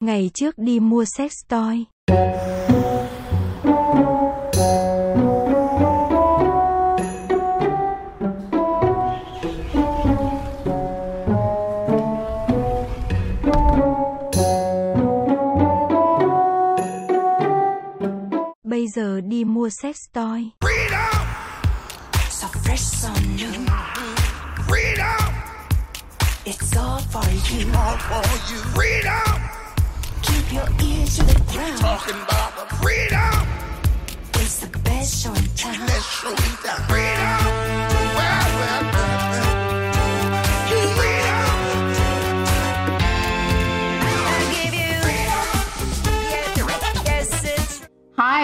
Ngày trước đi mua sex toy. Bây giờ đi mua sex toy. so fresh, so new. Freedom, It's all for you. all for you. Freedom, Your ears to the ground. talking about the freedom. It's the best show in town. Let's show you the freedom.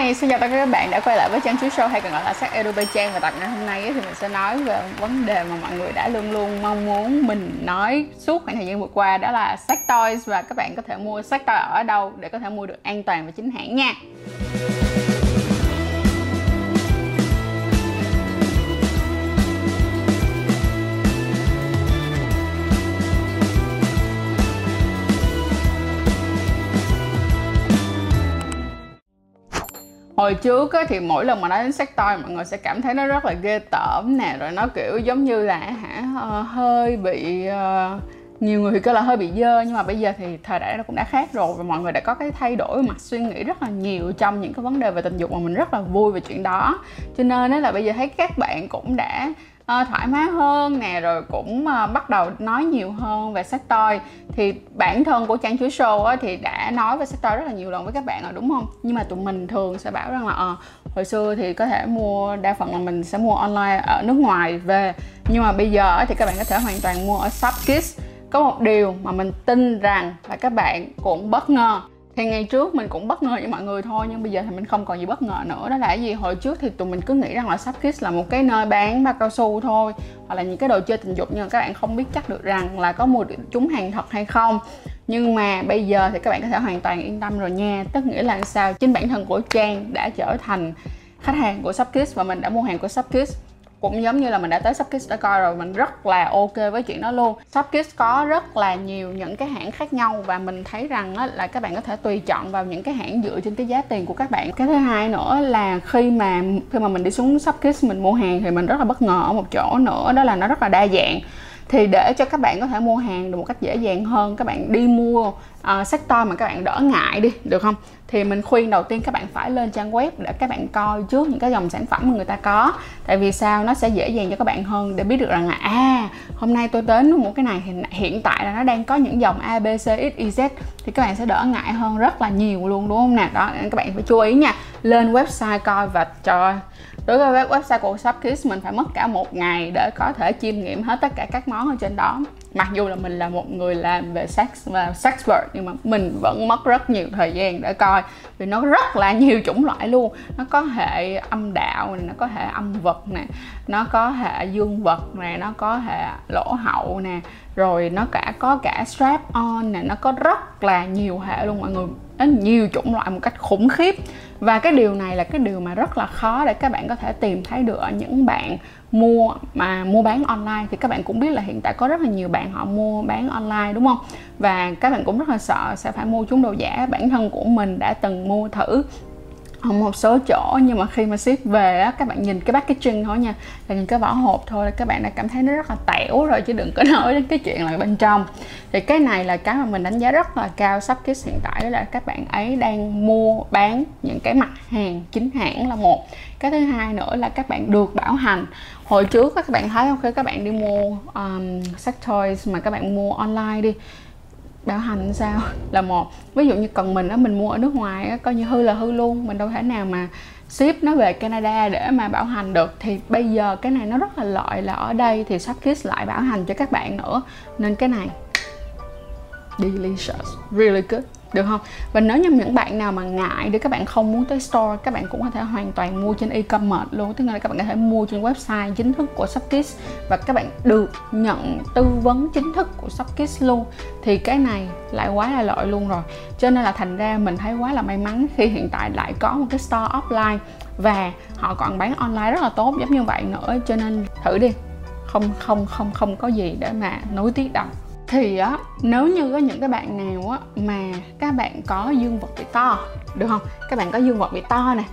Hi, xin chào tất cả các bạn đã quay lại với Trang Chuối Show hay còn gọi là Sắc Edu Trang và tập ngày hôm nay thì mình sẽ nói về vấn đề mà mọi người đã luôn luôn mong muốn mình nói suốt khoảng thời gian vừa qua đó là sex toys. Và các bạn có thể mua sex toy ở đâu để có thể mua được an toàn và chính hãng nha. Hồi trước á, thì mỗi lần mà nói đến sex toy mọi người sẽ cảm thấy nó rất là ghê tởm nè rồi nó kiểu giống như là hả ờ, hơi bị uh, nhiều người thì kêu là hơi bị dơ nhưng mà bây giờ thì thời đại nó cũng đã khác rồi và mọi người đã có cái thay đổi mặt suy nghĩ rất là nhiều trong những cái vấn đề về tình dục mà mình rất là vui về chuyện đó. Cho nên là bây giờ thấy các bạn cũng đã uh, thoải mái hơn nè rồi cũng uh, bắt đầu nói nhiều hơn về sex toy. Thì bản thân của trang chuối show á, thì đã nói về sex toy rất là nhiều lần với các bạn rồi đúng không? Nhưng mà tụi mình thường sẽ bảo rằng là uh, hồi xưa thì có thể mua đa phần là mình sẽ mua online ở nước ngoài về. Nhưng mà bây giờ thì các bạn có thể hoàn toàn mua ở Shopkiss có một điều mà mình tin rằng là các bạn cũng bất ngờ. Thì ngày trước mình cũng bất ngờ với mọi người thôi, nhưng bây giờ thì mình không còn gì bất ngờ nữa. Đó là cái gì? Hồi trước thì tụi mình cứ nghĩ rằng là Shopkiss là một cái nơi bán ba cao su thôi, hoặc là những cái đồ chơi tình dục, nhưng mà các bạn không biết chắc được rằng là có mua được chúng hàng thật hay không. Nhưng mà bây giờ thì các bạn có thể hoàn toàn yên tâm rồi nha. Tức nghĩa là sao? Chính bản thân của Trang đã trở thành khách hàng của Shopkiss và mình đã mua hàng của Shopkiss cũng giống như là mình đã tới Shopkiss đã coi rồi mình rất là ok với chuyện đó luôn. Shopkiss có rất là nhiều những cái hãng khác nhau và mình thấy rằng á, là các bạn có thể tùy chọn vào những cái hãng dựa trên cái giá tiền của các bạn. Cái thứ hai nữa là khi mà khi mà mình đi xuống Shopkiss mình mua hàng thì mình rất là bất ngờ ở một chỗ nữa đó là nó rất là đa dạng thì để cho các bạn có thể mua hàng được một cách dễ dàng hơn các bạn đi mua uh, sách mà các bạn đỡ ngại đi được không? Thì mình khuyên đầu tiên các bạn phải lên trang web để các bạn coi trước những cái dòng sản phẩm mà người ta có. Tại vì sao? Nó sẽ dễ dàng cho các bạn hơn để biết được rằng là à hôm nay tôi đến mua cái này thì hiện tại là nó đang có những dòng A B C X Y Z. Thì các bạn sẽ đỡ ngại hơn rất là nhiều luôn đúng không nè? Đó nên các bạn phải chú ý nha. Lên website coi và cho đối với website của Shopkiss mình phải mất cả một ngày để có thể chiêm nghiệm hết tất cả các món ở trên đó. Mặc dù là mình là một người làm về sex và sexpert nhưng mà mình vẫn mất rất nhiều thời gian để coi vì nó rất là nhiều chủng loại luôn. Nó có hệ âm đạo này, nó có hệ âm vật nè nó có hệ dương vật nè nó có hệ lỗ hậu nè rồi nó cả, có cả strap on nè, nó có rất là nhiều hệ luôn mọi người. Nó nhiều chủng loại một cách khủng khiếp. Và cái điều này là cái điều mà rất là khó để các bạn có thể tìm thấy được ở những bạn mua mà mua bán online. Thì các bạn cũng biết là hiện tại có rất là nhiều bạn họ mua bán online, đúng không? Và các bạn cũng rất là sợ sẽ phải mua chúng đồ giả. Bản thân của mình đã từng mua thử ở một số chỗ nhưng mà khi mà ship về á các bạn nhìn cái packaging thôi nha là nhìn cái vỏ hộp thôi là các bạn đã cảm thấy nó rất là tẻo rồi chứ đừng có nói đến cái chuyện là bên trong. Thì cái này là cái mà mình đánh giá rất là cao sắp cái hiện tại đó là các bạn ấy đang mua bán những cái mặt hàng chính hãng là một. Cái thứ hai nữa là các bạn được bảo hành. Hồi trước các bạn thấy không? Khi các bạn đi mua um, sex toys mà các bạn mua online đi bảo hành sao? Là một, ví dụ như cần mình á, mình mua ở nước ngoài á, coi như hư là hư luôn. Mình đâu thể nào mà ship nó về Canada để mà bảo hành được. Thì bây giờ cái này nó rất là lợi là ở đây thì Shopkiss lại bảo hành cho các bạn nữa. Nên cái này, delicious, really good được không? Và nếu như những bạn nào mà ngại để các bạn không muốn tới store, các bạn cũng có thể hoàn toàn mua trên e-commerce luôn. Tức là các bạn có thể mua trên website chính thức của Shopkiss và các bạn được nhận tư vấn chính thức của Shopkiss luôn. Thì cái này lại quá là lợi luôn rồi. Cho nên là thành ra mình thấy quá là may mắn khi hiện tại lại có một cái store offline và họ còn bán online rất là tốt, giống như vậy nữa. Cho nên thử đi. Không không không không có gì để mà nối tiếc đâu thì á, nếu như có những cái bạn nào á mà các bạn có dương vật bị to, được không? Các bạn có dương vật bị to nè,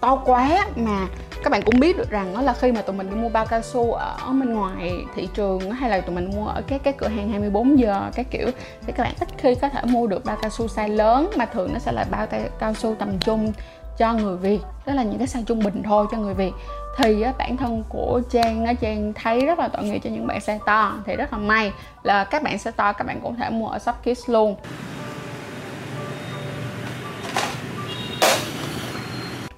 to quá mà các bạn cũng biết được rằng đó là khi mà tụi mình đi mua bao cao su ở bên ngoài thị trường hay là tụi mình mua ở các cái cửa hàng 24 giờ các kiểu, thì các bạn ít khi có thể mua được bao cao su size lớn mà thường nó sẽ là bao cao su tầm trung cho người Việt. Tức là những cái sàn trung bình thôi cho người Việt. Thì á, bản thân của Trang á, Trang thấy rất là tội nghiệp cho những bạn sàn to. Thì rất là may là các bạn sàn to các bạn cũng thể mua ở Shopkids luôn.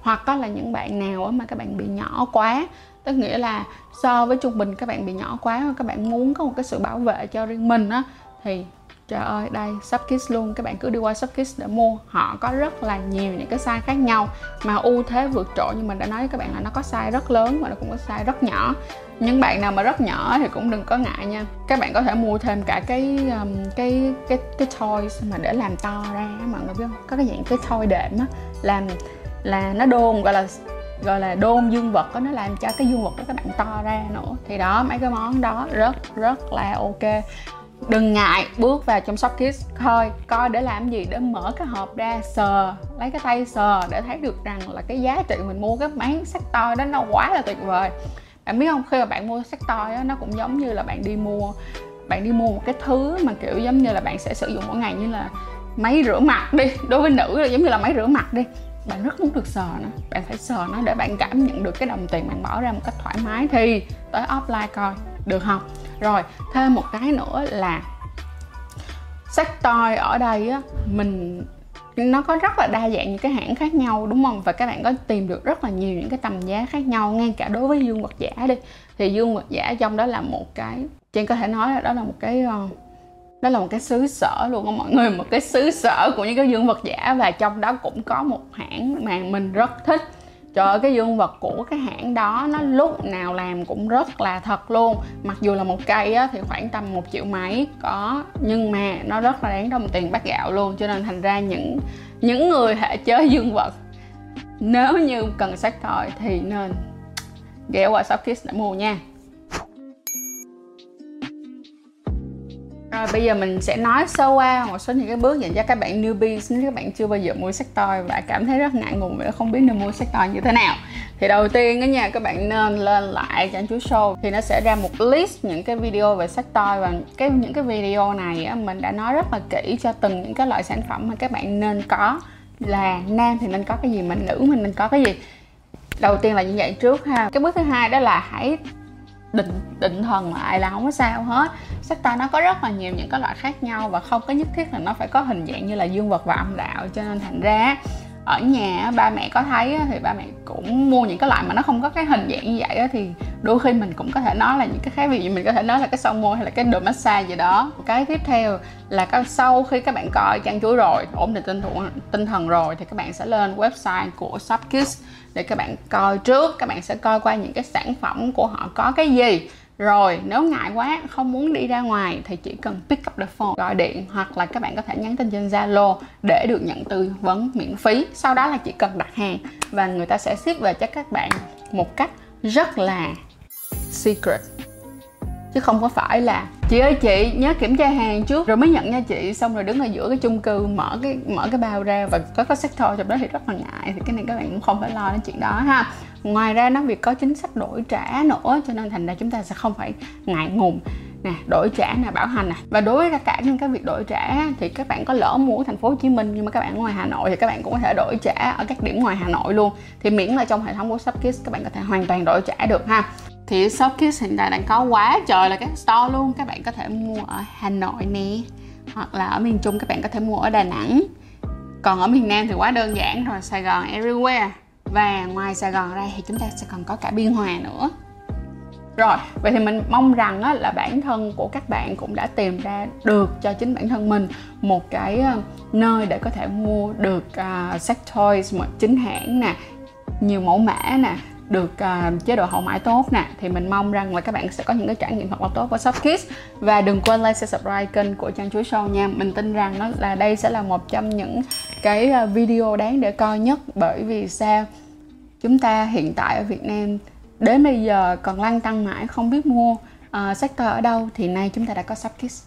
Hoặc có là những bạn nào mà các bạn bị nhỏ quá tức nghĩa là so với trung bình các bạn bị nhỏ quá các bạn muốn có một cái sự bảo vệ cho riêng mình á thì trời ơi đây Shopkiss luôn. Các bạn cứ đi qua Shopkiss để mua. Họ có rất là nhiều những cái size khác nhau mà ưu thế vượt trội. Như mình đã nói với các bạn là nó có size rất lớn và nó cũng có size rất nhỏ. Những bạn nào mà rất nhỏ thì cũng đừng có ngại nha. Các bạn có thể mua thêm cả cái um, cái cái cái toys mà để làm to ra mọi người biết không? Có cái dạng cái toy đệm á làm là nó đôn gọi là gọi là đôn dương vật đó, nó làm cho cái dương vật của các bạn to ra nữa. Thì đó mấy cái món đó rất rất là ok đừng ngại bước vào trong shop kids. Thôi coi để làm gì để mở cái hộp ra sờ lấy cái tay sờ để thấy được rằng là cái giá trị mình mua cái máy sắc to đó nó quá là tuyệt vời. Bạn biết không khi mà bạn mua sắc to đó, nó cũng giống như là bạn đi mua bạn đi mua một cái thứ mà kiểu giống như là bạn sẽ sử dụng mỗi ngày như là máy rửa mặt đi. Đối với nữ là giống như là máy rửa mặt đi. Bạn rất muốn được sờ nó bạn phải sờ nó để bạn cảm nhận được cái đồng tiền bạn bỏ ra một cách thoải mái thì tới offline coi được không? Rồi, thêm một cái nữa là sách toy ở đây á, mình, nó có rất là đa dạng những cái hãng khác nhau, đúng không? Và các bạn có tìm được rất là nhiều những cái tầm giá khác nhau, ngay cả đối với dương vật giả đi. Thì dương vật giả trong đó là một cái trên có thể nói là đó là một cái ờ, đó là một cái xứ sở luôn á mọi người. Một cái xứ sở của những cái dương vật giả và trong đó cũng có một hãng mà mình rất thích. Trời ơi, cái dương vật của cái hãng đó nó lúc nào làm cũng rất là thật luôn. Mặc dù là một cây á, thì khoảng tầm một triệu mấy có. Nhưng mà nó rất là đáng đồng tiền bát gạo luôn. Cho nên thành ra những những người hệ chơi dương vật Nếu như cần sách thôi thì nên ghé qua Shopkids để mua nha. Rồi bây giờ mình sẽ nói sơ qua một số những cái bước dành cho các bạn newbies nếu các bạn chưa bao giờ mua sách toy và cảm thấy rất ngại ngùng và không biết nên mua sách toy như thế nào. Thì đầu tiên đó nha các bạn nên lên lại cho anh chú show thì nó sẽ ra một list những cái video về sách toy và cái những cái video này á, mình đã nói rất là kỹ cho từng những cái loại sản phẩm mà các bạn nên có. Là nam thì nên có cái gì mà nữ mình nên có cái gì? Đầu tiên là như vậy trước ha. Cái bước thứ hai đó là hãy định định thần lại là không có sao hết. Sắc ta nó có rất là nhiều những cái loại khác nhau và không có nhất thiết là nó phải có hình dạng như là dương vật và âm đạo. Cho nên thành ra ở nhà ba mẹ có thấy thì ba mẹ cũng mua những cái loại mà nó không có cái hình dạng như vậy thì đôi khi mình cũng có thể nói là những cái khác, ví dụ mình có thể nói là cái son môi hay là cái đồ massage gì đó. Cái tiếp theo là cái sau khi các bạn coi trang chuối rồi, ổn định tinh thần tinh thần rồi, thì các bạn sẽ lên website của shopkiss để các bạn coi trước. Các bạn sẽ coi qua những cái sản phẩm của họ có cái gì rồi, nếu ngại quá, không muốn đi ra ngoài thì chỉ cần pick up the phone, gọi điện hoặc là các bạn có thể nhắn tin trên Zalo để được nhận tư vấn miễn phí. Sau đó là chỉ cần đặt hàng và người ta sẽ ship về cho các bạn một cách rất là secret chứ không có phải là chị ơi, chị nhớ kiểm tra hàng trước rồi mới nhận nha chị. Xong rồi đứng ở giữa cái chung cư, mở cái mở cái bao ra và có có sector trong đó thì rất là ngại. Thì cái này các bạn cũng không phải lo đến chuyện đó ha. Ngoài ra nó việc có chính sách đổi trả nữa, cho nên thành ra chúng ta sẽ không phải ngại ngùng. Nè, đổi trả nè, bảo hành nè. Và đối với tất cả những cái việc đổi trả thì các bạn có lỡ mua ở thành phố Hồ Chí Minh, nhưng mà các bạn ngoài Hà Nội thì các bạn cũng có thể đổi trả ở các điểm ngoài Hà Nội luôn. Thì miễn là trong hệ thống của Shopkiss các bạn có thể hoàn toàn đổi trả được ha thì shopkiss hiện tại đang có quá trời là các store luôn. Các bạn có thể mua ở Hà Nội nè hoặc là ở miền Trung các bạn có thể mua ở Đà Nẵng. Còn ở miền Nam thì quá đơn giản rồi Sài Gòn everywhere. Và ngoài Sài Gòn ra thì chúng ta sẽ còn có cả Biên Hòa nữa. Rồi vậy thì mình mong rằng á, là bản thân của các bạn cũng đã tìm ra được cho chính bản thân mình một cái ờ, nơi để có thể mua được ờ, uh, sex toys mà chính hãng nè nhiều mẫu mã nè được uh, chế độ hậu mãi tốt nè. Thì mình mong rằng là các bạn sẽ có những cái trải nghiệm thật là tốt với Shopkids và đừng quên like, share, subscribe kênh của Trang Chuối Show nha. Mình tin rằng nó là đây sẽ là một trong những cái à, video đáng để coi nhất. Bởi vì sao? Chúng ta hiện tại ở Việt Nam đến bây giờ còn lăn tăng mãi không biết mua uh, sector ở đâu. Thì nay chúng ta đã có Shopkids